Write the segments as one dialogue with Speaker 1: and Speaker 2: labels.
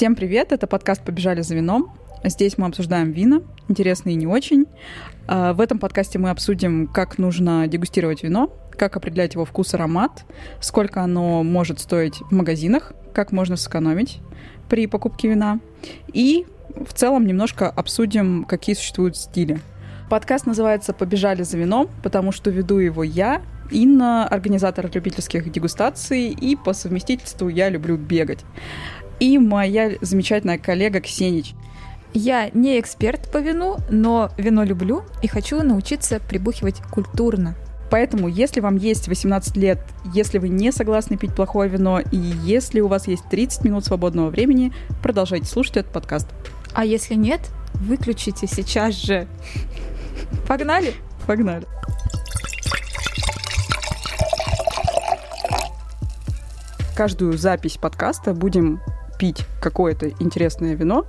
Speaker 1: Всем привет, это подкаст «Побежали за вином». Здесь мы обсуждаем вина, интересные и не очень. А, в этом подкасте мы обсудим, как нужно дегустировать вино, как определять его вкус, аромат, сколько оно может стоить в магазинах, как можно сэкономить при покупке вина. И в целом немножко обсудим, какие существуют стили. Подкаст называется «Побежали за вином», потому что веду его я, Инна, организатор любительских дегустаций, и по совместительству я люблю бегать. И моя замечательная коллега Ксенич.
Speaker 2: Я не эксперт по вину, но вино люблю и хочу научиться прибухивать культурно.
Speaker 1: Поэтому, если вам есть 18 лет, если вы не согласны пить плохое вино, и если у вас есть 30 минут свободного времени, продолжайте слушать этот подкаст.
Speaker 2: А если нет, выключите сейчас же. Погнали?
Speaker 1: Погнали. Каждую запись подкаста будем пить какое-то интересное вино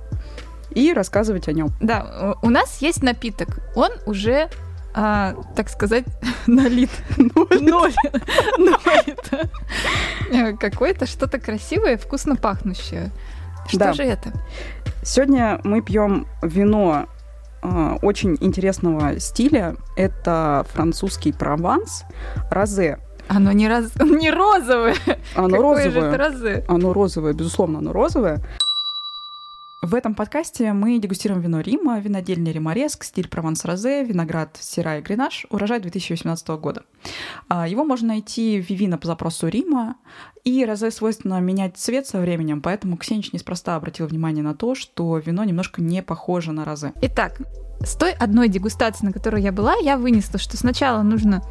Speaker 1: и рассказывать о нем.
Speaker 2: Да, у нас есть напиток. Он уже а, так сказать, налит. Ноль. Ноль. Какое-то что-то красивое, вкусно пахнущее. Что да. же это?
Speaker 1: Сегодня мы пьем вино э, очень интересного стиля. Это французский прованс, розе.
Speaker 2: Оно не, роз... не розовое.
Speaker 1: Оно
Speaker 2: Какое
Speaker 1: розовое.
Speaker 2: Же это розе?
Speaker 1: Оно розовое, безусловно, оно розовое. В этом подкасте мы дегустируем вино Рима, винодельня Римореск, стиль Прованс Розе, виноград Сира и Гренаж, урожай 2018 года. А, его можно найти в Вивино по запросу Рима, и Розе свойственно менять цвет со временем, поэтому Ксенич неспроста обратил внимание на то, что вино немножко не похоже на Розе.
Speaker 2: Итак, с той одной дегустации, на которой я была, я вынесла, что сначала нужно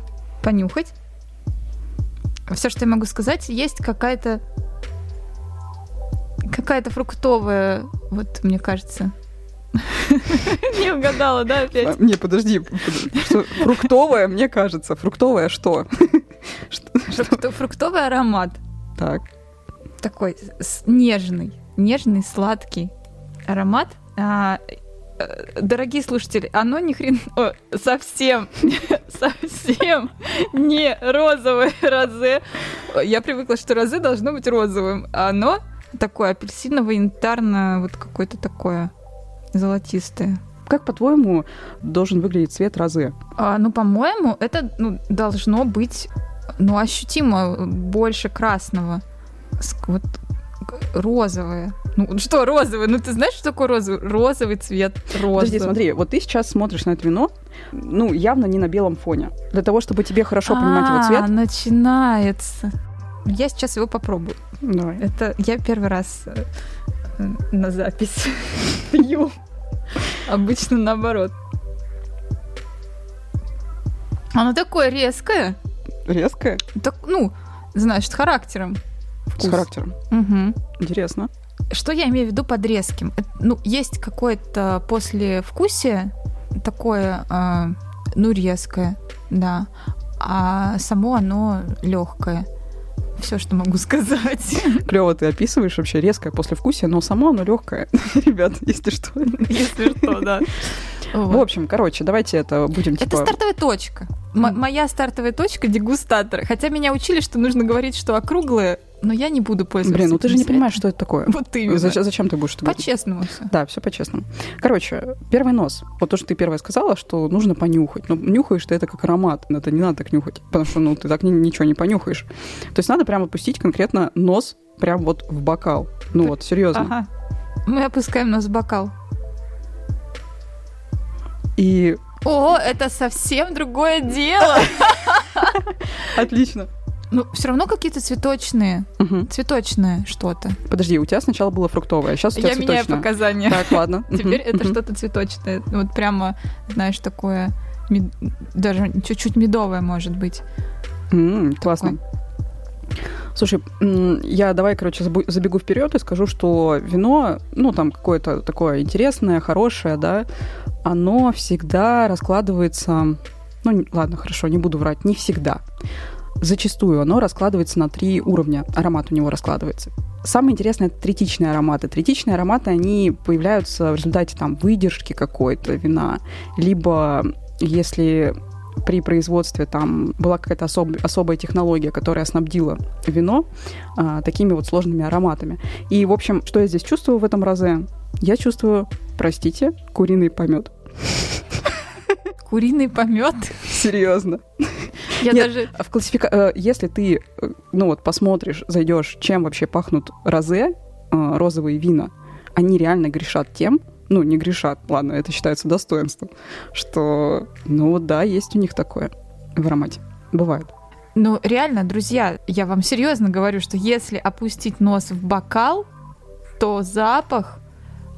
Speaker 2: понюхать. Все, что я могу сказать, есть какая-то какая-то фруктовая, вот мне кажется. Не угадала, да, опять?
Speaker 1: Не, подожди. Фруктовая, мне кажется. Фруктовая что?
Speaker 2: Фруктовый аромат.
Speaker 1: Так.
Speaker 2: Такой нежный, нежный, сладкий аромат. Дорогие слушатели, оно ни хрен о, совсем, совсем не розовое розе. Я привыкла, что розе должно быть розовым, а оно такое апельсиново-янтарное, вот какое-то такое золотистое.
Speaker 1: Как, по-твоему, должен выглядеть цвет розы?
Speaker 2: А, ну, по-моему, это ну, должно быть ну, ощутимо больше красного. Вот розовое. Ну что розовый? Ну ты знаешь, что такое розовый? Розовый цвет розы.
Speaker 1: Подожди, смотри, вот ты сейчас смотришь на это вино, ну явно не на белом фоне. Для того, чтобы тебе хорошо понимать его цвет.
Speaker 2: начинается. Я сейчас его попробую.
Speaker 1: Давай.
Speaker 2: Это я первый раз э, на запись пью. Обычно наоборот. Оно такое резкое.
Speaker 1: Резкое?
Speaker 2: Так, ну, с характером.
Speaker 1: Вкус. С характером.
Speaker 2: Угу.
Speaker 1: Интересно.
Speaker 2: Что я имею в виду под резким? Ну, есть какое-то послевкусие такое, э, ну, резкое, да. А само оно легкое все, что могу сказать.
Speaker 1: Клево ты описываешь вообще резкое послевкусие, но само оно легкое. Ребят, если что.
Speaker 2: Если что, да.
Speaker 1: В общем, короче, давайте это будем типа...
Speaker 2: Это стартовая точка. М- моя стартовая точка дегустатора. Хотя меня учили, что нужно говорить, что округлые но я не буду пользоваться.
Speaker 1: Блин, ну ты же не понимаешь, что это такое.
Speaker 2: Вот именно.
Speaker 1: Зачем, зачем ты будешь
Speaker 2: По-честному все.
Speaker 1: Да, все по-честному. Короче, первый нос. Вот то, что ты первая сказала, что нужно понюхать. Но ну, нюхаешь ты это как аромат. Это не надо так нюхать, потому что ну, ты так ничего не понюхаешь. То есть надо прямо опустить конкретно нос прям вот в бокал. Ну вот, серьезно.
Speaker 2: Ага. Мы опускаем нос в бокал.
Speaker 1: И...
Speaker 2: О, это совсем другое дело.
Speaker 1: Отлично.
Speaker 2: Ну, все равно какие-то цветочные.
Speaker 1: Угу.
Speaker 2: Цветочное что-то.
Speaker 1: Подожди, у тебя сначала было фруктовое, а сейчас у тебя
Speaker 2: Я
Speaker 1: цветочное.
Speaker 2: меняю показания.
Speaker 1: Так, ладно.
Speaker 2: Теперь это что-то цветочное. Вот прямо, знаешь, такое даже чуть-чуть медовое может быть.
Speaker 1: Классно. Слушай, я давай, короче, забегу вперед и скажу, что вино, ну, там какое-то такое интересное, хорошее, да, оно всегда раскладывается, ну, ладно, хорошо, не буду врать, не всегда зачастую оно раскладывается на три уровня. Аромат у него раскладывается. Самое интересное это третичные ароматы. Третичные ароматы, они появляются в результате там выдержки какой-то вина, либо если при производстве там была какая-то особ, особая технология, которая снабдила вино а, такими вот сложными ароматами. И, в общем, что я здесь чувствую в этом розе? Я чувствую, простите, куриный помет.
Speaker 2: Куриный помет?
Speaker 1: Серьезно.
Speaker 2: Я
Speaker 1: Нет,
Speaker 2: даже...
Speaker 1: в классифика... э, Если ты, э, ну вот, посмотришь, зайдешь, чем вообще пахнут розе, э, розовые вина, они реально грешат тем, ну, не грешат, ладно, это считается достоинством, что, ну да, есть у них такое в аромате. Бывает.
Speaker 2: Ну, реально, друзья, я вам серьезно говорю, что если опустить нос в бокал, то запах,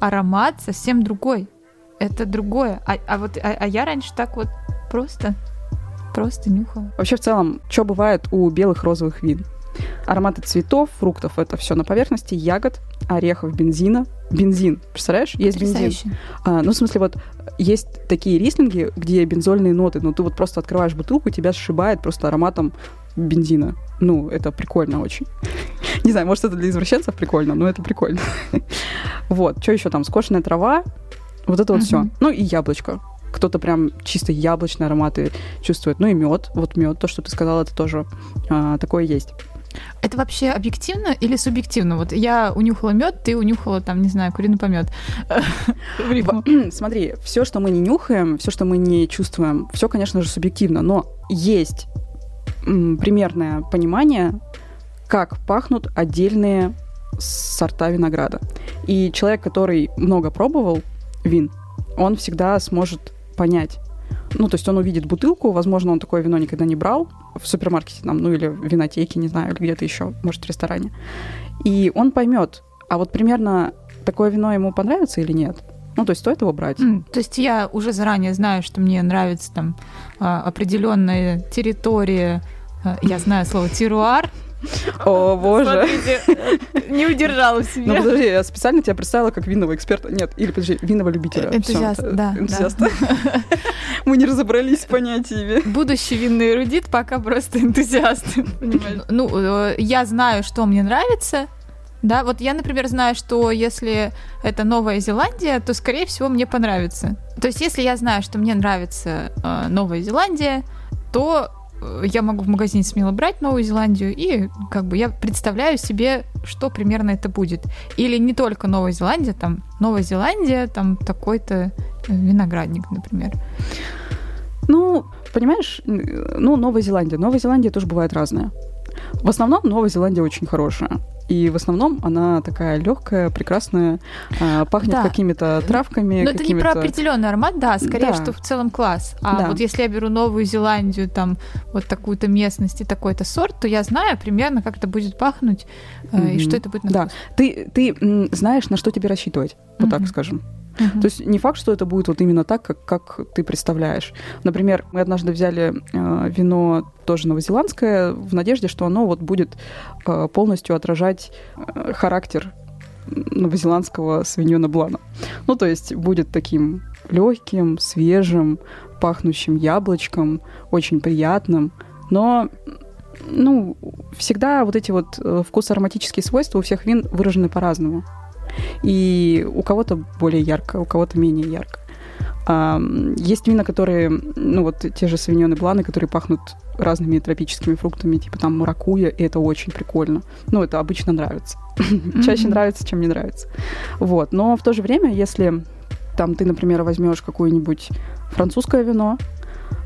Speaker 2: аромат совсем другой. Это другое. А, а вот а, а я раньше так вот просто, просто нюхала.
Speaker 1: Вообще, в целом, что бывает у белых розовых вин? Ароматы цветов, фруктов — это все на поверхности, ягод, орехов, бензина. Бензин, представляешь? Есть бензин.
Speaker 2: Потрясающе.
Speaker 1: А, ну, в смысле, вот есть такие рислинги, где бензольные ноты, но ты вот просто открываешь бутылку, тебя сшибает просто ароматом бензина. Ну, это прикольно очень. Не знаю, может, это для извращенцев прикольно, но это прикольно. Вот, что еще там? Скошенная трава, вот это вот все. Ну и яблочко. Кто-то прям чисто яблочные ароматы чувствует. Ну и мед, вот мед, то, что ты сказала, это тоже а, такое есть.
Speaker 2: Это вообще объективно или субъективно? Вот я унюхала мед, ты унюхала там, не знаю, куриный помет.
Speaker 1: Смотри, все, что мы не нюхаем, все, что мы не чувствуем, все, конечно же, субъективно, но есть примерное понимание, как пахнут отдельные сорта винограда. И человек, который много пробовал вин, он всегда сможет понять. Ну, то есть он увидит бутылку, возможно, он такое вино никогда не брал в супермаркете, там, ну или в винотеке, не знаю, где-то еще, может, в ресторане. И он поймет, а вот примерно такое вино ему понравится или нет. Ну, то есть стоит его брать.
Speaker 2: М, То есть я уже заранее знаю, что мне нравится там а, определенная территория. А, Я знаю слово теруар.
Speaker 1: О, боже.
Speaker 2: Смотрите, не удержала
Speaker 1: Ну,
Speaker 2: себя.
Speaker 1: подожди, я специально тебя представила как винного эксперта. Нет, или, подожди, винного любителя. Всё,
Speaker 2: Энтузиаст,
Speaker 1: это-
Speaker 2: да, да.
Speaker 1: Энтузиаста. Мы не разобрались с понятиями.
Speaker 2: Будущий винный эрудит пока просто энтузиаст. понимаешь? Ну, э, я знаю, что мне нравится. Да, вот я, например, знаю, что если это Новая Зеландия, то, скорее всего, мне понравится. То есть, если я знаю, что мне нравится э, Новая Зеландия, то э, я могу в магазине смело брать Новую Зеландию, и как бы я представляю себе, что примерно это будет. Или не только Новая Зеландия, там Новая Зеландия, там такой-то э, виноградник, например.
Speaker 1: Ну, понимаешь, ну, Новая Зеландия. Новая Зеландия тоже бывает разная. В основном Новая Зеландия очень хорошая. И в основном она такая легкая, прекрасная, а, пахнет
Speaker 2: Да.
Speaker 1: какими-то травками.
Speaker 2: Но это не про определенный аромат, да, скорее,
Speaker 1: Да.
Speaker 2: что в целом класс. А
Speaker 1: Да.
Speaker 2: вот если я беру Новую Зеландию, там вот такую-то местность и такой-то сорт, то я знаю примерно, как это будет пахнуть э, и что это будет на
Speaker 1: Да.
Speaker 2: вкус.
Speaker 1: Ты, ты знаешь, на что тебе рассчитывать, вот так
Speaker 2: Мгм.
Speaker 1: скажем.
Speaker 2: Мгм.
Speaker 1: То есть не факт, что это будет вот именно так, как, как ты представляешь. Например, мы однажды взяли э, вино тоже новозеландское в надежде, что оно вот будет э, полностью отражать э, характер новозеландского свиньона блана. Ну, то есть будет таким легким, свежим, пахнущим яблочком, очень приятным, но ну, всегда вот эти вот э, вкусо-ароматические свойства у всех вин выражены по-разному. И у кого-то более ярко, у кого-то менее ярко. А, есть вина, которые, ну вот те же свиньоны бланы, которые пахнут разными тропическими фруктами, типа там маракуя, и это очень прикольно. Ну, это обычно нравится. Чаще
Speaker 2: Мгм.
Speaker 1: нравится, чем не нравится. Вот. Но в то же время, если там ты, например, возьмешь какое-нибудь французское вино,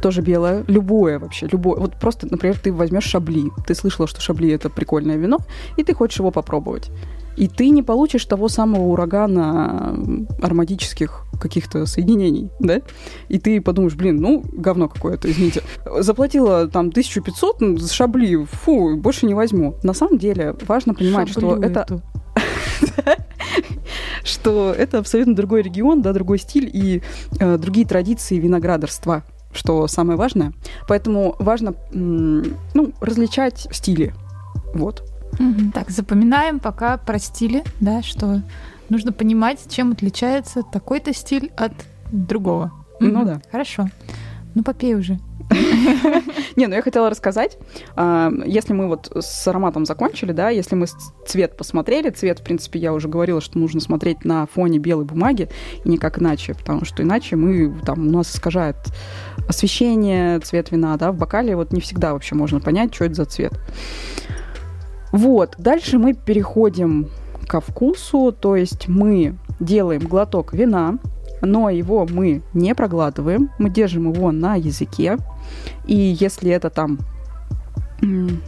Speaker 1: тоже белое, любое вообще, любое. Вот просто, например, ты возьмешь шабли. Ты слышала, что шабли это прикольное вино, и ты хочешь его попробовать. И ты не получишь того самого урагана ароматических каких-то соединений, да? И ты подумаешь, блин, ну, говно какое-то, извините. Заплатила там 1500 ну, за шабли, фу, больше не возьму. На самом деле важно понимать, что
Speaker 2: Шаблю
Speaker 1: это
Speaker 2: эту.
Speaker 1: что это абсолютно другой регион, да, другой стиль и э, другие традиции виноградарства, что самое важное. Поэтому важно, ну, различать стили. Вот.
Speaker 2: Так, запоминаем пока про стили, да, что нужно понимать, чем отличается такой-то стиль от другого.
Speaker 1: Ну да.
Speaker 2: Хорошо. Ну, попей уже.
Speaker 1: Не, ну я хотела рассказать, а, если мы вот с ароматом закончили, да, если мы цвет посмотрели, цвет, в принципе, я уже говорила, что нужно смотреть на фоне белой бумаги, и никак иначе, потому что иначе мы, там, у нас искажает освещение, цвет вина, да, в бокале вот не всегда вообще можно понять, что это за цвет. Вот, дальше мы переходим ко вкусу, то есть мы делаем глоток вина, но его мы не проглатываем, мы держим его на языке, и если это там,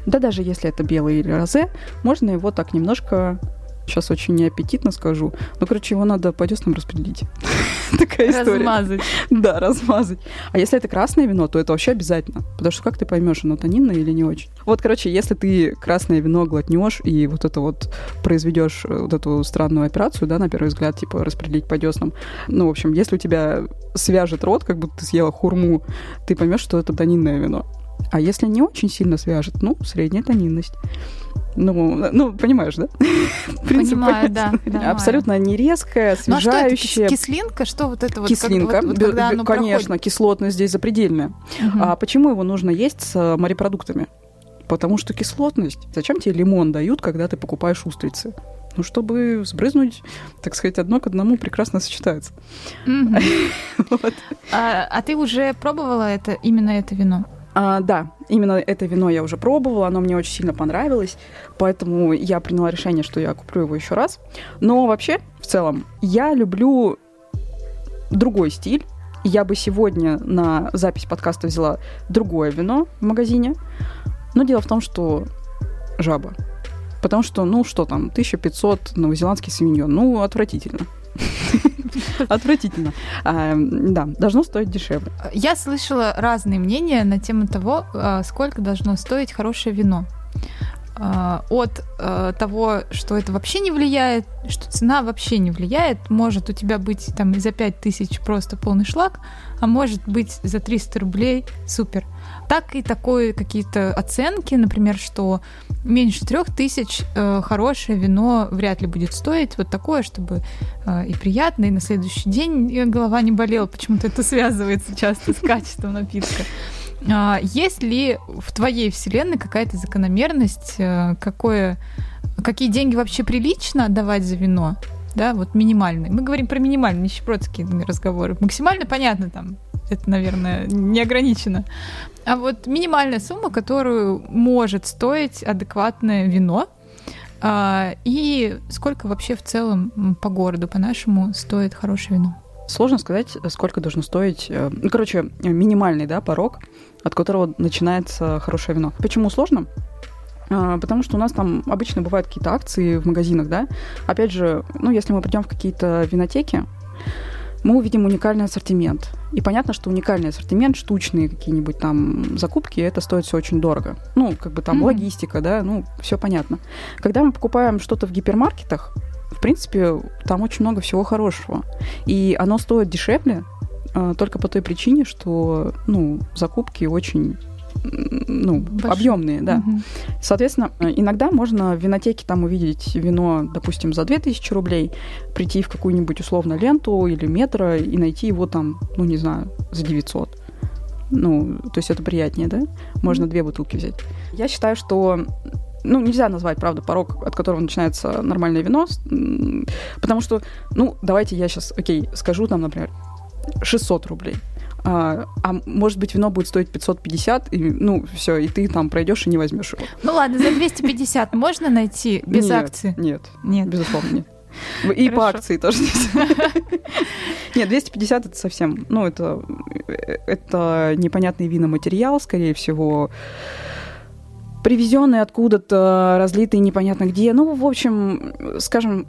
Speaker 1: да даже если это белый или розе, можно его так немножко сейчас очень неаппетитно скажу. Ну, короче, его надо по деснам распределить. Такая история.
Speaker 2: Размазать.
Speaker 1: Да, размазать. А если это красное вино, то это вообще обязательно. Потому что как ты поймешь, оно тонинное или не очень? Вот, короче, если ты красное вино глотнешь и вот это вот произведешь э, вот эту странную операцию, да, на первый взгляд, типа распределить по деснам, ну, в общем, если у тебя свяжет рот, как будто ты съела хурму, ты поймешь, что это тонинное вино. А если не очень сильно свяжет, ну, средняя тонинность. Ну, ну, понимаешь, да?
Speaker 2: Понимаю, да.
Speaker 1: Абсолютно не резкая, освежающая.
Speaker 2: Ну, а что кислинка? Что вот это вот?
Speaker 1: Кислинка, вот, вот, когда оно конечно, проходит? кислотность здесь запредельная. Угу. А почему его нужно есть с морепродуктами? Потому что кислотность. Зачем тебе лимон дают, когда ты покупаешь устрицы? Ну, чтобы сбрызнуть, так сказать, одно к одному прекрасно сочетается.
Speaker 2: Mm-hmm. вот. а, а ты уже пробовала это именно это вино?
Speaker 1: А, да, именно это вино я уже пробовала, оно мне очень сильно понравилось, поэтому я приняла решение, что я куплю его еще раз. Но вообще, в целом, я люблю другой стиль. Я бы сегодня на запись подкаста взяла другое вино в магазине. Но дело в том, что жаба. Потому что, ну что там, 1500 новозеландский савиньон. Ну, отвратительно. Отвратительно. А, да, должно стоить дешевле.
Speaker 2: Я слышала разные мнения на тему того, а, сколько должно стоить хорошее вино а, от э, того, что это вообще не влияет, что цена вообще не влияет. Может у тебя быть там и за 5 тысяч просто полный шлак, а может быть за 300 рублей супер так и такое какие-то оценки, например, что меньше трех тысяч э, хорошее вино вряд ли будет стоить. Вот такое, чтобы э, и приятно, и на следующий день голова не болела. Почему-то это связывается часто с качеством напитка. А, есть ли в твоей вселенной какая-то закономерность, э, какое, какие деньги вообще прилично отдавать за вино? Да, вот минимальный. Мы говорим про минимальные нищебродские разговоры. Максимально понятно там это, наверное, не ограничено. А вот минимальная сумма, которую может стоить адекватное вино, а, и сколько вообще в целом по городу, по-нашему, стоит хорошее вино?
Speaker 1: Сложно сказать, сколько должно стоить. Э, ну, короче, минимальный да, порог, от которого начинается хорошее вино. Почему сложно? А, потому что у нас там обычно бывают какие-то акции в магазинах, да. Опять же, ну, если мы придем в какие-то винотеки, мы увидим уникальный ассортимент. И понятно, что уникальный ассортимент, штучные какие-нибудь там закупки, это стоит все очень дорого. Ну, как бы там mm-hmm. логистика, да, ну, все понятно. Когда мы покупаем что-то в гипермаркетах, в принципе, там очень много всего хорошего. И оно стоит дешевле, э, только по той причине, что, ну, закупки очень ну, объемные, да. Угу. Соответственно, иногда можно в винотеке там увидеть вино, допустим, за 2000 рублей, прийти в какую-нибудь условно ленту или метро и найти его там, ну, не знаю, за 900. Ну, то есть это приятнее, да? Можно две бутылки взять. Я считаю, что ну, нельзя назвать, правда, порог, от которого начинается нормальное вино, потому что, ну, давайте я сейчас, окей, скажу там, например, 600 рублей а, а может быть вино будет стоить 550, и, ну все, и ты там пройдешь и не возьмешь его.
Speaker 2: Ну ладно, за 250 можно найти без
Speaker 1: нет,
Speaker 2: акции?
Speaker 1: Нет, нет, безусловно нет. И Хорошо. по акции тоже нет. Нет, 250 это совсем, ну это это непонятный виноматериал, скорее всего, привезенный откуда-то, разлитый непонятно где. Ну, в общем, скажем,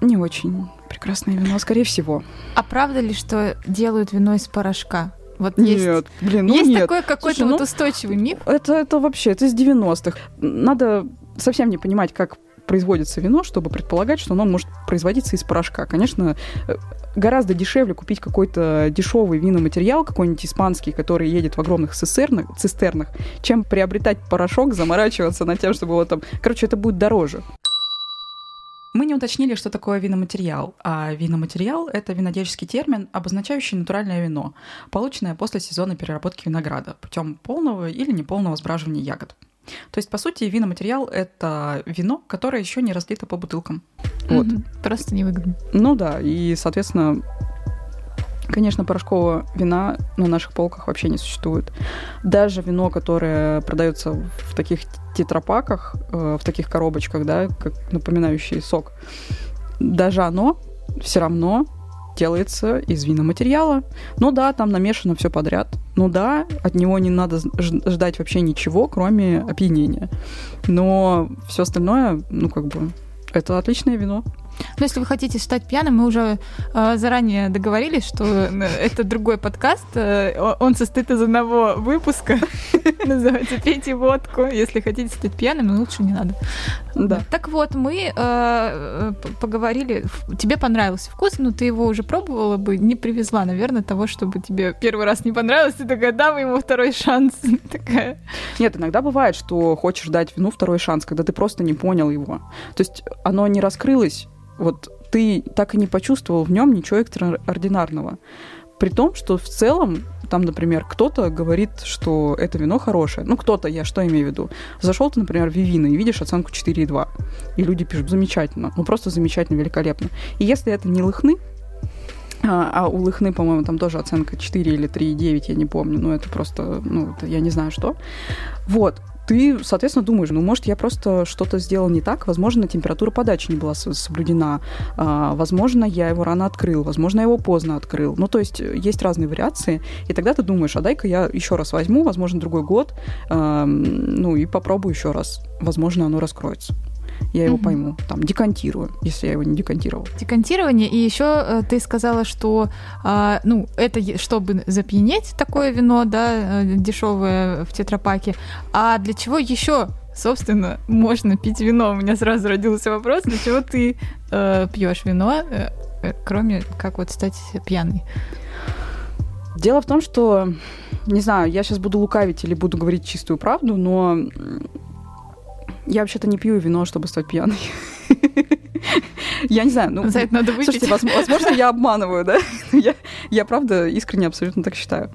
Speaker 1: не очень прекрасное вино, скорее всего.
Speaker 2: А правда ли, что делают вино из порошка?
Speaker 1: Вот нет, есть, блин, ну
Speaker 2: есть
Speaker 1: нет.
Speaker 2: такой какой-то Слушай, вот ну, устойчивый миф?
Speaker 1: Это, это вообще, это из 90-х. Надо совсем не понимать, как производится вино, чтобы предполагать, что оно может производиться из порошка. Конечно, э, гораздо дешевле купить какой-то дешевый виноматериал, какой-нибудь испанский, который едет в огромных цистернах, цистернах, чем приобретать порошок, заморачиваться над тем, чтобы его там... Короче, это будет дороже. Мы не уточнили, что такое виноматериал, а виноматериал — это винодельческий термин, обозначающий натуральное вино, полученное после сезона переработки винограда путем полного или неполного сбраживания ягод. То есть, по сути, виноматериал — это вино, которое еще не разлито по бутылкам.
Speaker 2: Вот. Просто невыгодно.
Speaker 1: Ну да, и, соответственно, Конечно, порошкового вина на наших полках вообще не существует. Даже вино, которое продается в таких тетрапаках, э, в таких коробочках, да, как напоминающие сок, даже оно все равно делается из виноматериала. Ну да, там намешано все подряд. Ну да, от него не надо ждать вообще ничего, кроме опьянения. Но все остальное, ну как бы, это отличное вино.
Speaker 2: Но если вы хотите стать пьяным, мы уже э, заранее договорились, что э, это другой подкаст. Э, он состоит из одного выпуска. Называется «Пейте водку». Если хотите стать пьяным, лучше не надо. Да. Так вот, мы э, поговорили. Тебе понравился вкус, но ты его уже пробовала бы, не привезла, наверное, того, чтобы тебе первый раз не понравилось. Ты такая, дам ему второй шанс. такая.
Speaker 1: Нет, иногда бывает, что хочешь дать вину второй шанс, когда ты просто не понял его. То есть оно не раскрылось вот ты так и не почувствовал в нем ничего экстраординарного. При том, что в целом, там, например, кто-то говорит, что это вино хорошее. Ну, кто-то, я что имею в виду? Зашел ты, например, в Вивина и видишь оценку 4,2. И люди пишут, замечательно. Ну, просто замечательно, великолепно. И если это не лыхны, а, а у Лыхны, по-моему, там тоже оценка 4 или 3,9, я не помню. Ну, это просто, ну, это я не знаю что. Вот ты, соответственно, думаешь, ну, может, я просто что-то сделал не так, возможно, температура подачи не была соблюдена, а, возможно, я его рано открыл, возможно, я его поздно открыл. Ну, то есть есть разные вариации, и тогда ты думаешь, а дай-ка я еще раз возьму, возможно, другой год, а, ну, и попробую еще раз. Возможно, оно раскроется я его угу. пойму. Там декантирую, если я его не декантировал.
Speaker 2: Декантирование. И еще э, ты сказала, что э, ну, это чтобы запьянеть такое вино, да, э, дешевое в тетрапаке. А для чего еще собственно, можно пить вино. У меня сразу родился вопрос, для чего ты э, пьешь вино, э, э, кроме как вот стать пьяной?
Speaker 1: Дело в том, что, не знаю, я сейчас буду лукавить или буду говорить чистую правду, но я вообще-то не пью вино, чтобы стать пьяной. Я не знаю, ну...
Speaker 2: За это надо выпить.
Speaker 1: Слушайте, возможно, я обманываю, да? Я, я правда искренне абсолютно так считаю.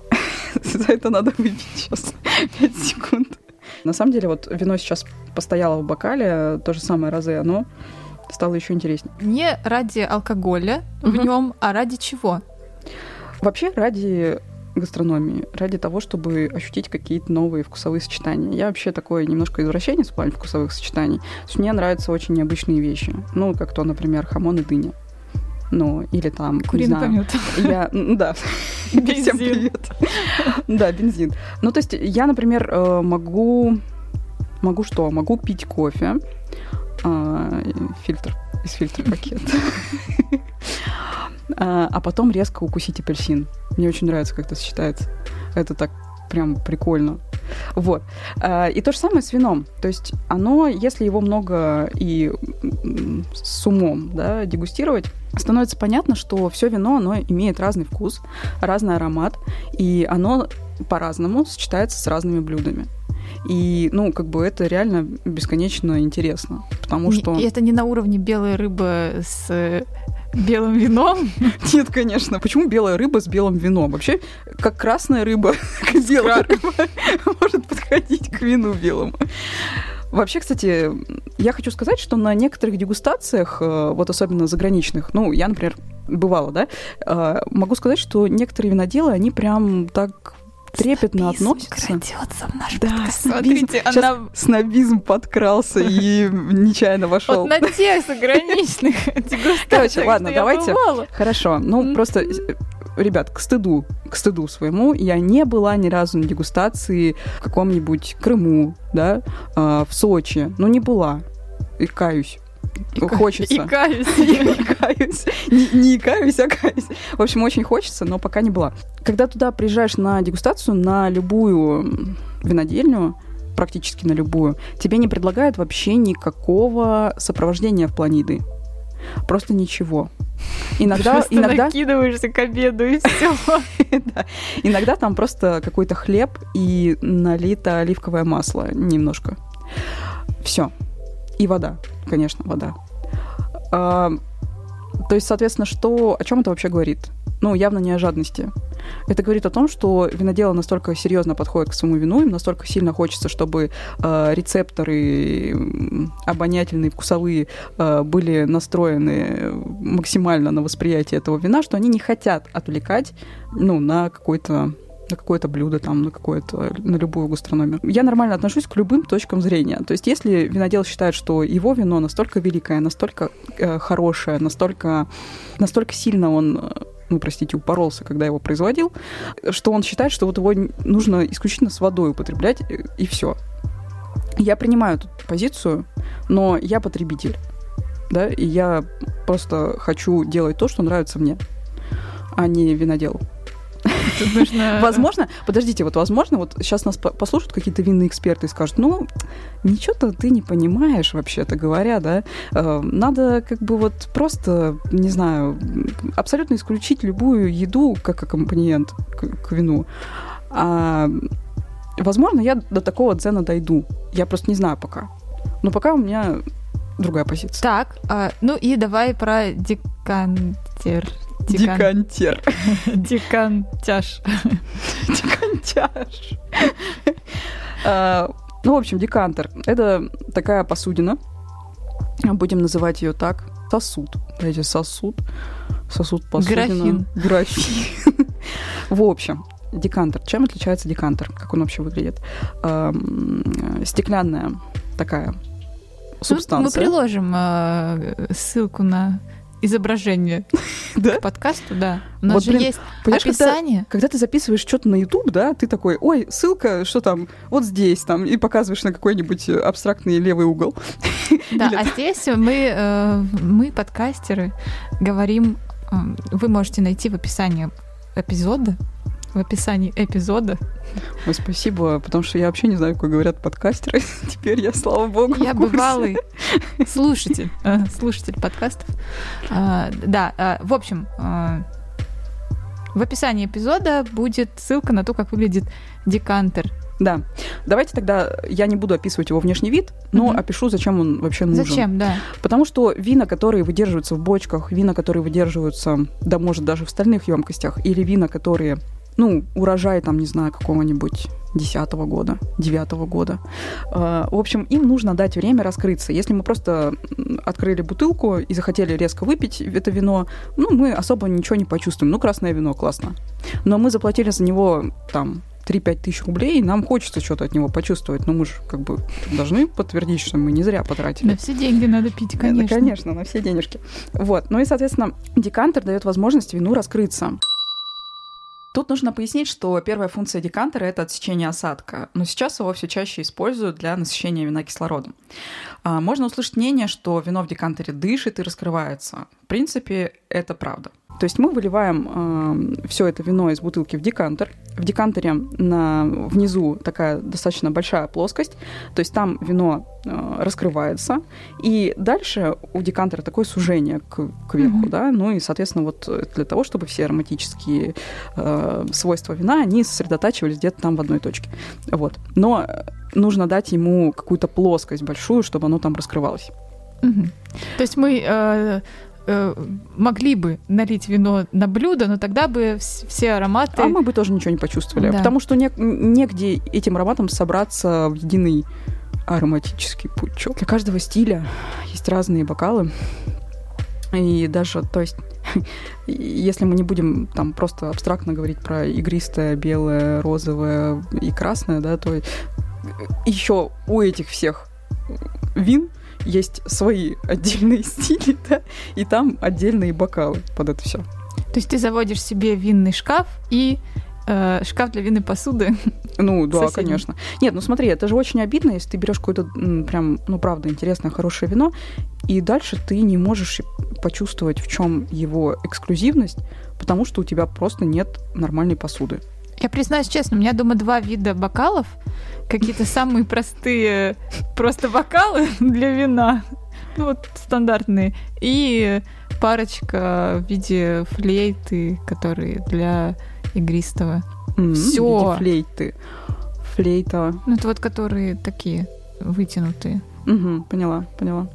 Speaker 1: За это надо выпить сейчас 5 секунд. На самом деле, вот вино сейчас постояло в бокале, то же самое разы оно стало еще интереснее.
Speaker 2: Не ради алкоголя в нем, а ради чего?
Speaker 1: Вообще ради гастрономии ради того, чтобы ощутить какие-то новые вкусовые сочетания. Я вообще такой немножко извращенец в плане вкусовых сочетаний. То есть мне нравятся очень необычные вещи. Ну, как то, например, хамон и дыня. Ну, или там,
Speaker 2: Куриный
Speaker 1: не знаю, помет. Я, да.
Speaker 2: Бензин.
Speaker 1: Всем привет. Да, бензин. Ну, то есть я, например, э, могу... Могу что? Могу пить кофе. А, фильтр. Из фильтра пакет. А, а потом резко укусить апельсин. Мне очень нравится, как это сочетается. Это так прям прикольно. Вот. А, и то же самое с вином. То есть оно, если его много и с умом да, дегустировать, становится понятно, что все вино, оно имеет разный вкус, разный аромат, и оно по-разному сочетается с разными блюдами. И, ну, как бы это реально бесконечно интересно, потому что...
Speaker 2: И это не на уровне белой рыбы с белым вином?
Speaker 1: Нет, конечно. Почему белая рыба с белым вином? Вообще, как красная рыба, белая рыба может подходить к вину белому. Вообще, кстати, я хочу сказать, что на некоторых дегустациях, э, вот особенно заграничных, ну, я, например, бывала, да, э, могу сказать, что некоторые виноделы, они прям так трепетно снобизм относится.
Speaker 2: крадется в наш
Speaker 1: да, подкаст. Смотрите, Сейчас она... снобизм подкрался и нечаянно вошел.
Speaker 2: Вот на тех заграничных
Speaker 1: Короче, ладно, давайте. Хорошо, ну просто ребят, к стыду, к стыду своему, я не была ни разу на дегустации в каком-нибудь Крыму, да, а, в Сочи, ну не была, и каюсь. Хочется.
Speaker 2: И каюсь.
Speaker 1: И каюсь. Не, не каюсь, а каюсь. В общем, очень хочется, но пока не была. Когда туда приезжаешь на дегустацию, на любую винодельню, практически на любую, тебе не предлагают вообще никакого сопровождения в плане еды. Просто ничего.
Speaker 2: Иногда, просто иногда накидываешься к обеду и все.
Speaker 1: да. Иногда там просто какой-то хлеб и налито оливковое масло немножко. Все. И вода, конечно, вода. А, то есть, соответственно, что, о чем это вообще говорит? Ну, явно не о жадности. Это говорит о том, что виноделы настолько серьезно подходят к своему вину, им настолько сильно хочется, чтобы э, рецепторы обонятельные, вкусовые э, были настроены максимально на восприятие этого вина, что они не хотят отвлекать ну, на какой-то на какое-то блюдо, там, на какое-то, на любую гастрономию. Я нормально отношусь к любым точкам зрения. То есть, если винодел считает, что его вино настолько великое, настолько э, хорошее, настолько, настолько сильно он ну, простите, упоролся, когда его производил, что он считает, что вот его нужно исключительно с водой употреблять, э, и все. Я принимаю эту позицию, но я потребитель, да, и я просто хочу делать то, что нравится мне, а не виноделу.
Speaker 2: Тут нужно...
Speaker 1: Возможно, подождите, вот возможно, вот сейчас нас послушают какие-то винные эксперты и скажут, ну, ничего-то ты не понимаешь, вообще-то говоря, да, э, надо как бы вот просто, не знаю, абсолютно исключить любую еду как аккомпанемент к, к вину. А, возможно, я до такого дзена дойду. Я просто не знаю пока. Но пока у меня другая позиция.
Speaker 2: Так, а, ну и давай про декантер.
Speaker 1: Декантер.
Speaker 2: Декантяж.
Speaker 1: Декантяж. А, ну, в общем, декантер. Это такая посудина. Будем называть ее так. Сосуд. Знаете, сосуд. Сосуд посудина.
Speaker 2: Графин.
Speaker 1: Графин. В общем, декантер. Чем отличается декантер? Как он вообще выглядит? Стеклянная такая субстанция.
Speaker 2: Мы приложим э, ссылку на изображение
Speaker 1: да?
Speaker 2: к подкасту, да. У нас
Speaker 1: вот,
Speaker 2: же
Speaker 1: блин,
Speaker 2: есть
Speaker 1: Когда,
Speaker 2: описание.
Speaker 1: когда ты записываешь что-то на YouTube, да, ты такой, ой, ссылка, что там, вот здесь, там, и показываешь на какой-нибудь абстрактный левый угол.
Speaker 2: Да, а здесь мы, э, мы, подкастеры, говорим, э, вы можете найти в описании эпизода в описании эпизода.
Speaker 1: Ой, спасибо, потому что я вообще не знаю, как говорят подкастеры. Теперь я, слава богу,
Speaker 2: Я бывалый слушатель, слушатель подкастов. А, да, а, в общем, а, в описании эпизода будет ссылка на то, как выглядит декантер.
Speaker 1: Да. Давайте тогда я не буду описывать его внешний вид, но mm-hmm. опишу, зачем он вообще нужен.
Speaker 2: Зачем, да.
Speaker 1: Потому что вина, которые выдерживаются в бочках, вина, которые выдерживаются, да, может, даже в стальных емкостях, или вина, которые ну, урожай там, не знаю, какого-нибудь десятого года, девятого года. А, в общем, им нужно дать время раскрыться. Если мы просто открыли бутылку и захотели резко выпить это вино, ну, мы особо ничего не почувствуем. Ну, красное вино, классно. Но мы заплатили за него там 3-5 тысяч рублей, и нам хочется что-то от него почувствовать. Но мы же как бы должны подтвердить, что мы не зря потратили.
Speaker 2: На все деньги надо пить, конечно.
Speaker 1: Да, конечно, на все денежки. Вот. Ну и, соответственно, декантер дает возможность вину раскрыться. Тут нужно пояснить, что первая функция декантера — это отсечение осадка, но сейчас его все чаще используют для насыщения вина кислородом. А, можно услышать мнение, что вино в декантере дышит и раскрывается. В принципе, это правда. То есть мы выливаем э, все это вино из бутылки в декантер. В декантере на, внизу такая достаточно большая плоскость, то есть там вино э, раскрывается, и дальше у декантера такое сужение к, кверху, mm-hmm. да, ну и, соответственно, вот для того, чтобы все ароматические э, свойства вина, они сосредотачивались где-то там в одной точке. Вот. Но нужно дать ему какую-то плоскость большую, чтобы оно там раскрывалось.
Speaker 2: Угу. То есть мы э, э, могли бы налить вино на блюдо, но тогда бы все ароматы...
Speaker 1: А мы бы тоже ничего не почувствовали, да. потому что не, негде этим ароматом собраться в единый ароматический пучок. Для каждого стиля есть разные бокалы. И даже, то есть, если мы не будем там просто абстрактно говорить про игристое, белое, розовое и красное, да, то еще у этих всех вин есть свои отдельные стили, да, и там отдельные бокалы под это все.
Speaker 2: То есть ты заводишь себе винный шкаф и э, шкаф для винной посуды.
Speaker 1: Ну, да, соседний. конечно. Нет, ну смотри, это же очень обидно, если ты берешь какое-то прям, ну, правда, интересное, хорошее вино, и дальше ты не можешь почувствовать, в чем его эксклюзивность, потому что у тебя просто нет нормальной посуды.
Speaker 2: Я признаюсь честно, у меня дома два вида бокалов. Какие-то самые простые просто бокалы для вина. Ну, вот стандартные. И парочка в виде флейты, которые для игристого.
Speaker 1: Mm, Все. флейты. Флейта.
Speaker 2: Ну, это вот которые такие вытянутые.
Speaker 1: Угу, поняла, поняла.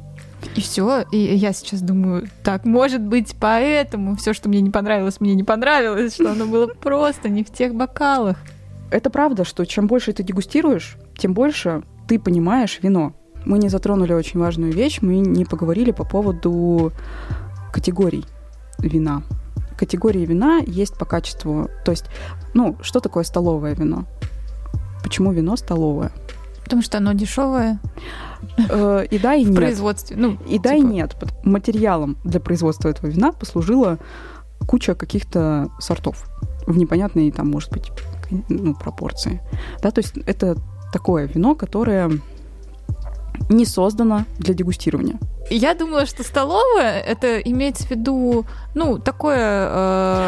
Speaker 2: И все. И я сейчас думаю, так, может быть, поэтому все, что мне не понравилось, мне не понравилось, что оно было просто не в тех бокалах.
Speaker 1: Это правда, что чем больше ты дегустируешь, тем больше ты понимаешь вино. Мы не затронули очень важную вещь, мы не поговорили по поводу категорий вина. Категории вина есть по качеству. То есть, ну, что такое столовое вино? Почему вино столовое?
Speaker 2: Потому что оно дешевое.
Speaker 1: Э, и да, и нет.
Speaker 2: В производстве. Ну,
Speaker 1: и да, и типа нет. Материалом для производства этого вина послужила куча каких-то сортов в непонятной, там, может быть, ну, пропорции. Да, то есть это такое вино, которое не создано для дегустирования.
Speaker 2: Я думала, что столовая это имеется в виду, ну, такое э,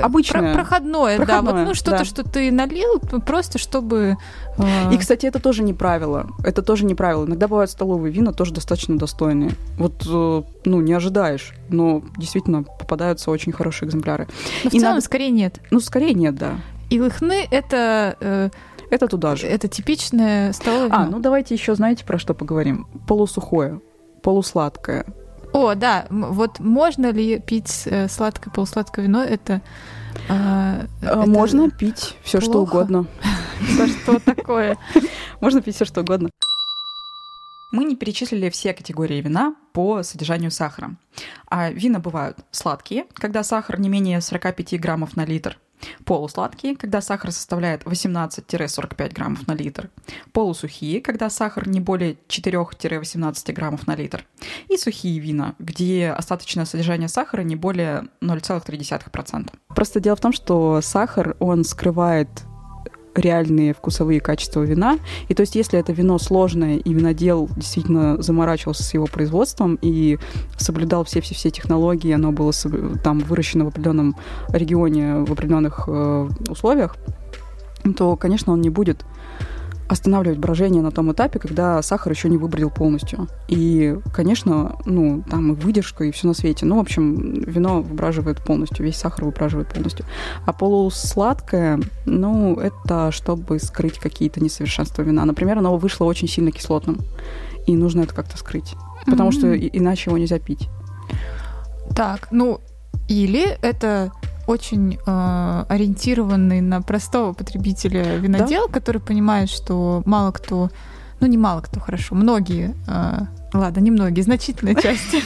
Speaker 1: обычное.
Speaker 2: Про проходное, проходное, да. Вот, ну, что-то,
Speaker 1: да.
Speaker 2: что ты налил, просто чтобы. Э...
Speaker 1: И, кстати, это тоже не правило. Это тоже не правило. Иногда бывают столовые вина тоже достаточно достойные. Вот, э, ну, не ожидаешь, но действительно попадаются очень хорошие экземпляры.
Speaker 2: Но в И целом надо... скорее нет.
Speaker 1: Ну, скорее нет, да.
Speaker 2: И лыхны это. Э
Speaker 1: это туда же.
Speaker 2: Это типичное столовое
Speaker 1: А, ну давайте еще, знаете, про что поговорим? Полусухое, полусладкое.
Speaker 2: О, да, вот можно ли пить э, сладкое, полусладкое вино? Это,
Speaker 1: э, это можно пить все что угодно.
Speaker 2: За что такое?
Speaker 1: Можно пить все что угодно. Мы не перечислили все категории вина по содержанию сахара. А вина бывают сладкие, когда сахар не менее 45 граммов на литр, Полусладкие, когда сахар составляет 18-45 граммов на литр. Полусухие, когда сахар не более 4-18 граммов на литр. И сухие вина, где остаточное содержание сахара не более 0,3%. Просто дело в том, что сахар, он скрывает реальные вкусовые качества вина. И то есть, если это вино сложное, и винодел действительно заморачивался с его производством и соблюдал все-все-все технологии, оно было там выращено в определенном регионе, в определенных э, условиях, то, конечно, он не будет останавливать брожение на том этапе, когда сахар еще не выбродил полностью. И, конечно, ну, там и выдержка, и все на свете. Ну, в общем, вино выбраживает полностью, весь сахар выбраживает полностью. А полусладкое, ну, это чтобы скрыть какие-то несовершенства вина. Например, оно вышло очень сильно кислотным, и нужно это как-то скрыть, потому mm-hmm. что иначе его нельзя пить.
Speaker 2: Так, ну, или это очень э, ориентированный на простого потребителя винодел, да? который понимает, что мало кто, ну не мало кто, хорошо, многие, э, ладно, не многие, значительная часть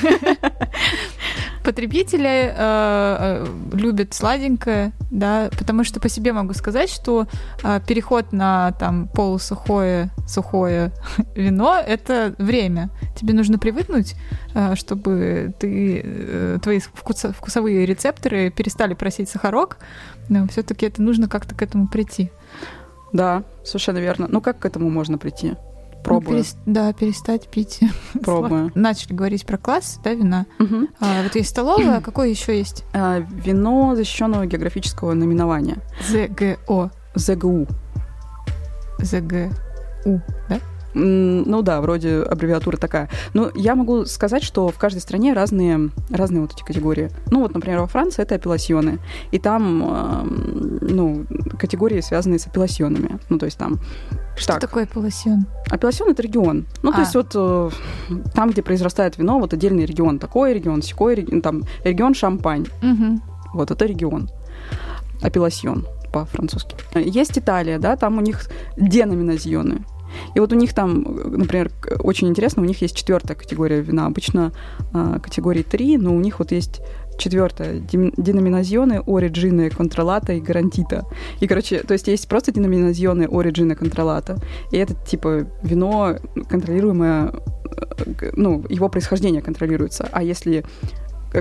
Speaker 2: потребители э, э, любят сладенькое, да, потому что по себе могу сказать, что э, переход на там полусухое, сухое вино — это время. Тебе нужно привыкнуть, э, чтобы ты, э, твои вкус, вкусовые рецепторы перестали просить сахарок, но все-таки это нужно как-то к этому прийти.
Speaker 1: Да, совершенно верно. Ну как к этому можно прийти? Пробую. Ну.
Speaker 2: Да, перестать пить.
Speaker 1: Пробую.
Speaker 2: Начали говорить про класс, да, вина. Угу. А, вот есть столовая, а какое еще есть?
Speaker 1: А, вино защищенного географического наименования.
Speaker 2: ЗГО.
Speaker 1: ЗГУ.
Speaker 2: ЗГУ, да?
Speaker 1: Ну да, вроде аббревиатура такая. Но я могу сказать, что в каждой стране разные, разные вот эти категории. Ну вот, например, во Франции это апелласьоны. И там, э, ну, категории, связанные с апелласьонами. Ну, то есть там...
Speaker 2: Что так. такое апелласьон?
Speaker 1: Апелласьон — это регион. Ну, а. то есть вот э, там, где произрастает вино, вот отдельный регион. Такой регион, секой регион, там регион Шампань.
Speaker 2: Угу.
Speaker 1: Вот это регион. Апелласьон по-французски. Есть Италия, да, там у них деноминазионы. И вот у них там, например, очень интересно, у них есть четвертая категория вина. Обычно э, категории три, но у них вот есть четвертая деноминазионы, ориджины, контролата и гарантита. И, короче, то есть есть просто деноминазионы, ориджины, контролата. И это, типа, вино контролируемое, э, ну, его происхождение контролируется. А если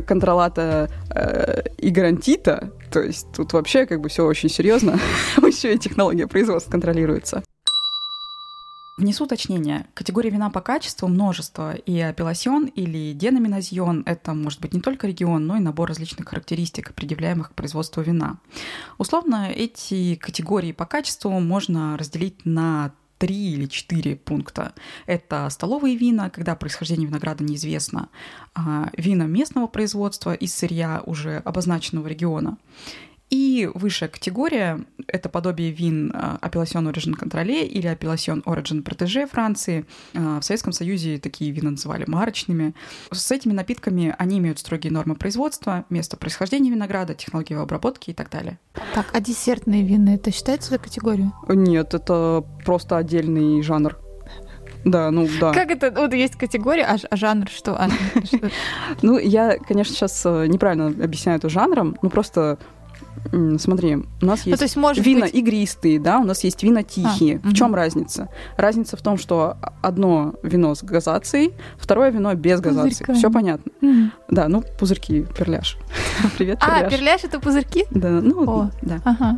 Speaker 1: контролата э, и гарантита, то есть тут вообще как бы все очень серьезно, еще и технология производства контролируется. Внесу уточнение. Категории вина по качеству множество, и апелласьон или деноминазьон — это может быть не только регион, но и набор различных характеристик, предъявляемых к производству вина. Условно, эти категории по качеству можно разделить на три или четыре пункта. Это столовые вина, когда происхождение винограда неизвестно, а вина местного производства из сырья уже обозначенного региона, И высшая категория — это подобие вин Appellation Origin Contrôlé или Appellation Origin Protégé Франции. А, в Советском Союзе такие вина называли марочными. С этими напитками они имеют строгие нормы производства, место происхождения винограда, технологии обработки и так далее.
Speaker 2: Так, а десертные вина это считается за категорию?
Speaker 1: Нет, это просто отдельный жанр. Да, ну да.
Speaker 2: Как это? Вот есть категория, а, а жанр что? А,
Speaker 1: что? Ну, я, конечно, сейчас э, неправильно объясняю это жанром, ну просто Смотри, у нас есть, ну, есть может вина быть... игристые, да, у нас есть вина тихие. А, в угу. чем разница? Разница в том, что одно вино с газацией, второе вино без газации. Все понятно. Угу. Да, ну пузырьки, перляж.
Speaker 2: Привет, перляж. А, перляж это пузырьки?
Speaker 1: Да, ну О. да. Ага.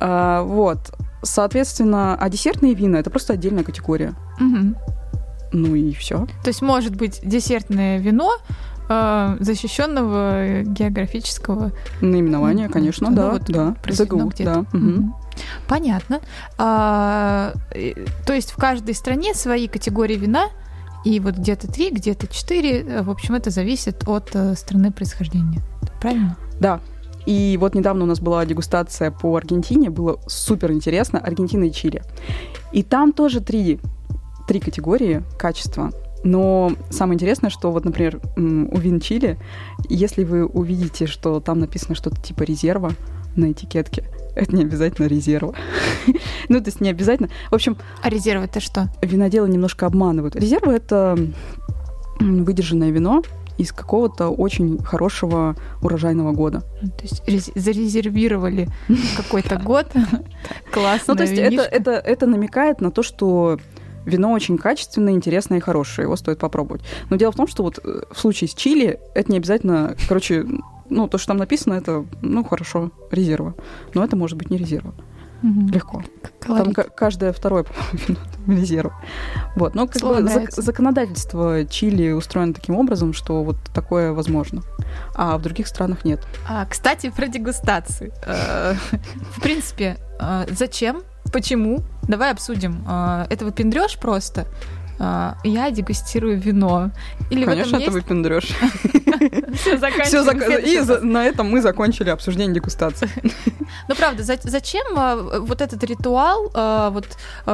Speaker 1: А, вот, соответственно, а десертные вина это просто отдельная категория. Угу. Ну и все.
Speaker 2: То есть может быть десертное вино, э, защищенного географического
Speaker 1: наименования, конечно, ну, да, вот да,
Speaker 2: ЗГУ, да. Угу. Понятно. А, то есть в каждой стране свои категории вина, и вот где-то три, где-то четыре. В общем, это зависит от э, страны происхождения. Правильно?
Speaker 1: Да. И вот недавно у нас была дегустация по Аргентине, было супер интересно, Аргентина и Чили. И там тоже три, три категории качества. Но самое интересное, что вот, например, у вин Чили, если вы увидите, что там написано что-то типа резерва на этикетке, это не обязательно резерва. ну, то есть не обязательно. В общем...
Speaker 2: А резервы это что?
Speaker 1: Виноделы немножко обманывают. Резервы — это выдержанное вино, из какого-то очень хорошего урожайного года.
Speaker 2: То есть зарезервировали какой-то год. Классно.
Speaker 1: Ну, то есть это, это, это намекает на то, что вино очень качественное, интересное и хорошее, его стоит попробовать. Но дело в том, что вот э, в случае с чили это не обязательно, короче, ну, то, что там написано, это, ну, хорошо, резерва. Но это может быть не резерва. Угу. Легко. Колорит. Там каждое второе, резерв. Вот. Но как бы зак- законодательство Чили устроено таким образом, что вот такое возможно. А в других странах нет.
Speaker 2: А, кстати, про дегустацию. Э, в принципе, э, зачем Почему? Давай обсудим. А, это выпендрешь просто? А, я дегустирую вино.
Speaker 1: Или Конечно, это есть... выпендрешь. Все. И на этом мы закончили обсуждение дегустации.
Speaker 2: Ну, правда, зачем а, вот этот ритуал, вот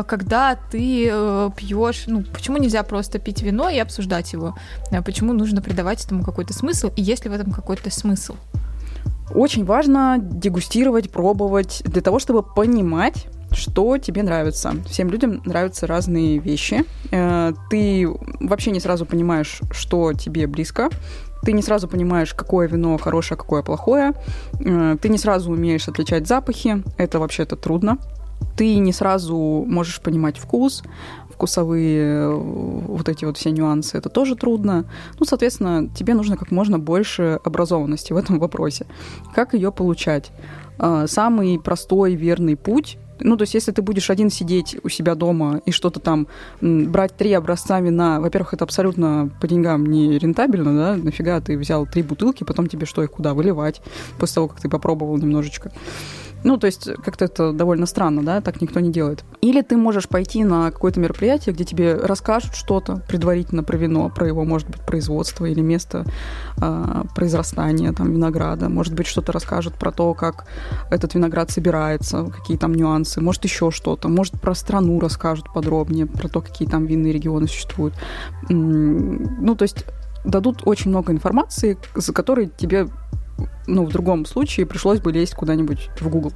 Speaker 2: когда ты э, пьешь, ну, почему нельзя просто пить вино и обсуждать его? Почему нужно придавать этому какой-то смысл? И есть ли в этом какой-то смысл?
Speaker 1: Очень важно дегустировать, пробовать, для того, чтобы понимать, что тебе нравится. Всем людям нравятся разные вещи. Э, ты вообще не сразу понимаешь, что тебе близко. Ты не сразу понимаешь, какое вино хорошее, какое плохое. Э, ты не сразу умеешь отличать запахи. Это вообще-то трудно. Ты не сразу можешь понимать вкус, вкусовые э, вот эти вот все нюансы, это тоже трудно. Ну, соответственно, тебе нужно как можно больше образованности в этом вопросе. Как ее получать? Самый простой, верный путь ну, то есть, если ты будешь один сидеть у себя дома и что-то там брать три образца вина, во-первых, это абсолютно по деньгам не рентабельно, да, нафига ты взял три бутылки, потом тебе что, их куда выливать после того, как ты попробовал немножечко. Ну, то есть как-то это довольно странно, да, так никто не делает. Или ты можешь пойти на какое-то мероприятие, где тебе расскажут что-то предварительно про вино, про его, может быть, производство или место э, произрастания там винограда. Может быть, что-то расскажут про то, как этот виноград собирается, какие там нюансы, может, еще что-то. Может, про страну расскажут подробнее, про то, какие там винные регионы существуют. Ну, то есть дадут очень много информации, за которой тебе ну, в другом случае пришлось бы лезть куда-нибудь в Google.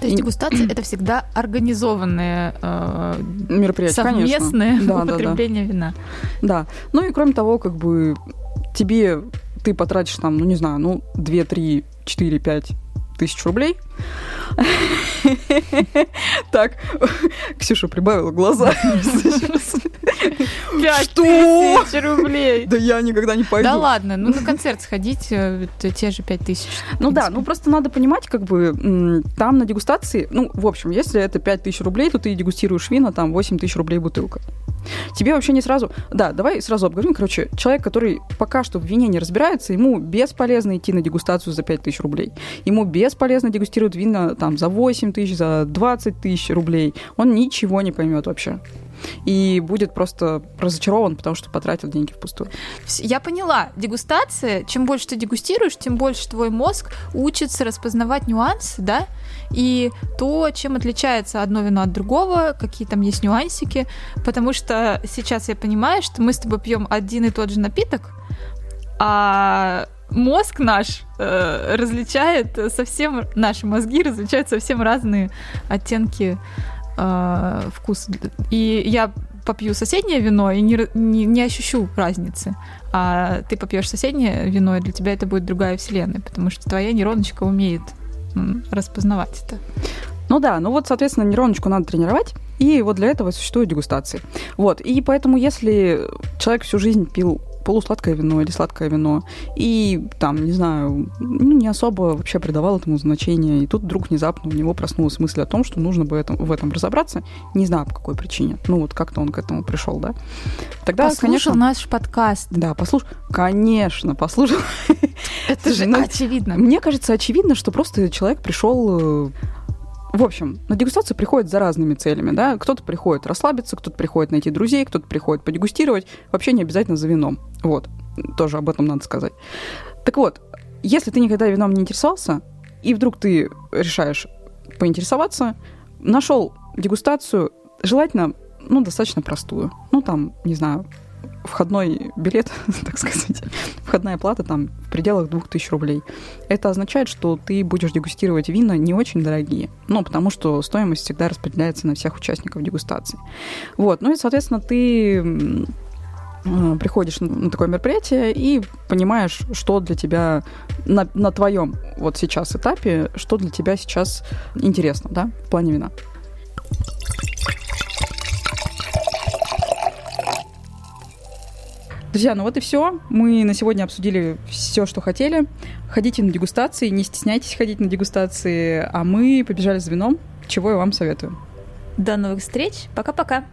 Speaker 2: То есть и... дегустация это всегда организованное э,
Speaker 1: мероприятие,
Speaker 2: совместное да, употребление
Speaker 1: да,
Speaker 2: да. вина.
Speaker 1: Да. Ну и кроме того, как бы тебе ты потратишь там, ну не знаю, ну 2, 3, 4, 5 тысяч рублей. Так, Ксюша прибавила глаза.
Speaker 2: Пять тысяч рублей.
Speaker 1: Да я никогда не пойду.
Speaker 2: Да ладно, ну на концерт сходить, э, те же пять тысяч.
Speaker 1: Ну да, ну просто надо понимать, как бы там на дегустации, ну, в общем, если это пять тысяч рублей, то ты дегустируешь вина, там 8 тысяч рублей бутылка. Тебе вообще не сразу... Да, давай сразу обговорим. Короче, человек, который пока что в вине не разбирается, ему бесполезно идти на дегустацию за 5 тысяч рублей. Ему бесполезно дегустировать вина там за 8 тысяч, за 20 тысяч рублей. Он ничего не поймет вообще. и будет просто разочарован, потому что потратил деньги впустую.
Speaker 2: Я поняла. Дегустация, чем больше ты дегустируешь, тем больше твой мозг учится распознавать нюансы, да, и то, чем отличается одно вино от другого, какие там есть нюансики, потому что сейчас я понимаю, что мы с тобой пьем один и тот же напиток, а мозг наш э, различает совсем, наши мозги различают совсем разные оттенки э, вкуса. И я попью соседнее вино и не, не, не ощущу разницы. А ты попьешь соседнее вино, и для тебя это будет другая вселенная, потому что твоя нейроночка умеет распознавать это.
Speaker 1: Ну да, ну вот, соответственно, нейроночку надо тренировать, и вот для этого существуют дегустации. Вот, и поэтому, если человек всю жизнь пил полусладкое вино или сладкое вино, и там, не знаю, ну, не особо вообще придавал этому значения, и тут вдруг внезапно у него проснулась мысль о том, что нужно бы этом, в этом разобраться, не знаю по какой причине, ну вот как-то он к этому пришел, да.
Speaker 2: Тогда, послушал конечно, наш подкаст.
Speaker 1: Да, послушал, конечно, послушал.
Speaker 2: Это же ну, очевидно.
Speaker 1: Мне кажется, очевидно, что просто человек пришел э, в общем, на дегустацию приходят за разными целями, да. Кто-то приходит расслабиться, кто-то приходит найти друзей, кто-то приходит подегустировать. Вообще не обязательно за вином. Вот. Тоже об этом надо сказать. Так вот, если ты никогда вином не интересовался, и вдруг ты решаешь поинтересоваться, нашел дегустацию, желательно, ну, достаточно простую. Ну, там, не знаю, входной билет, так сказать, входная плата там пределах 2000 рублей. Это означает, что ты будешь дегустировать вина не очень дорогие, ну, потому что стоимость всегда распределяется на всех участников дегустации. Вот, ну и, соответственно, ты э, приходишь на такое мероприятие и понимаешь, что для тебя на, на твоем вот сейчас этапе, что для тебя сейчас интересно, да, в плане вина. Друзья, ну вот и все. Мы на сегодня обсудили все, что хотели. Ходите на дегустации, не стесняйтесь ходить на дегустации, а мы побежали за вином, чего я вам советую.
Speaker 2: До новых встреч. Пока-пока.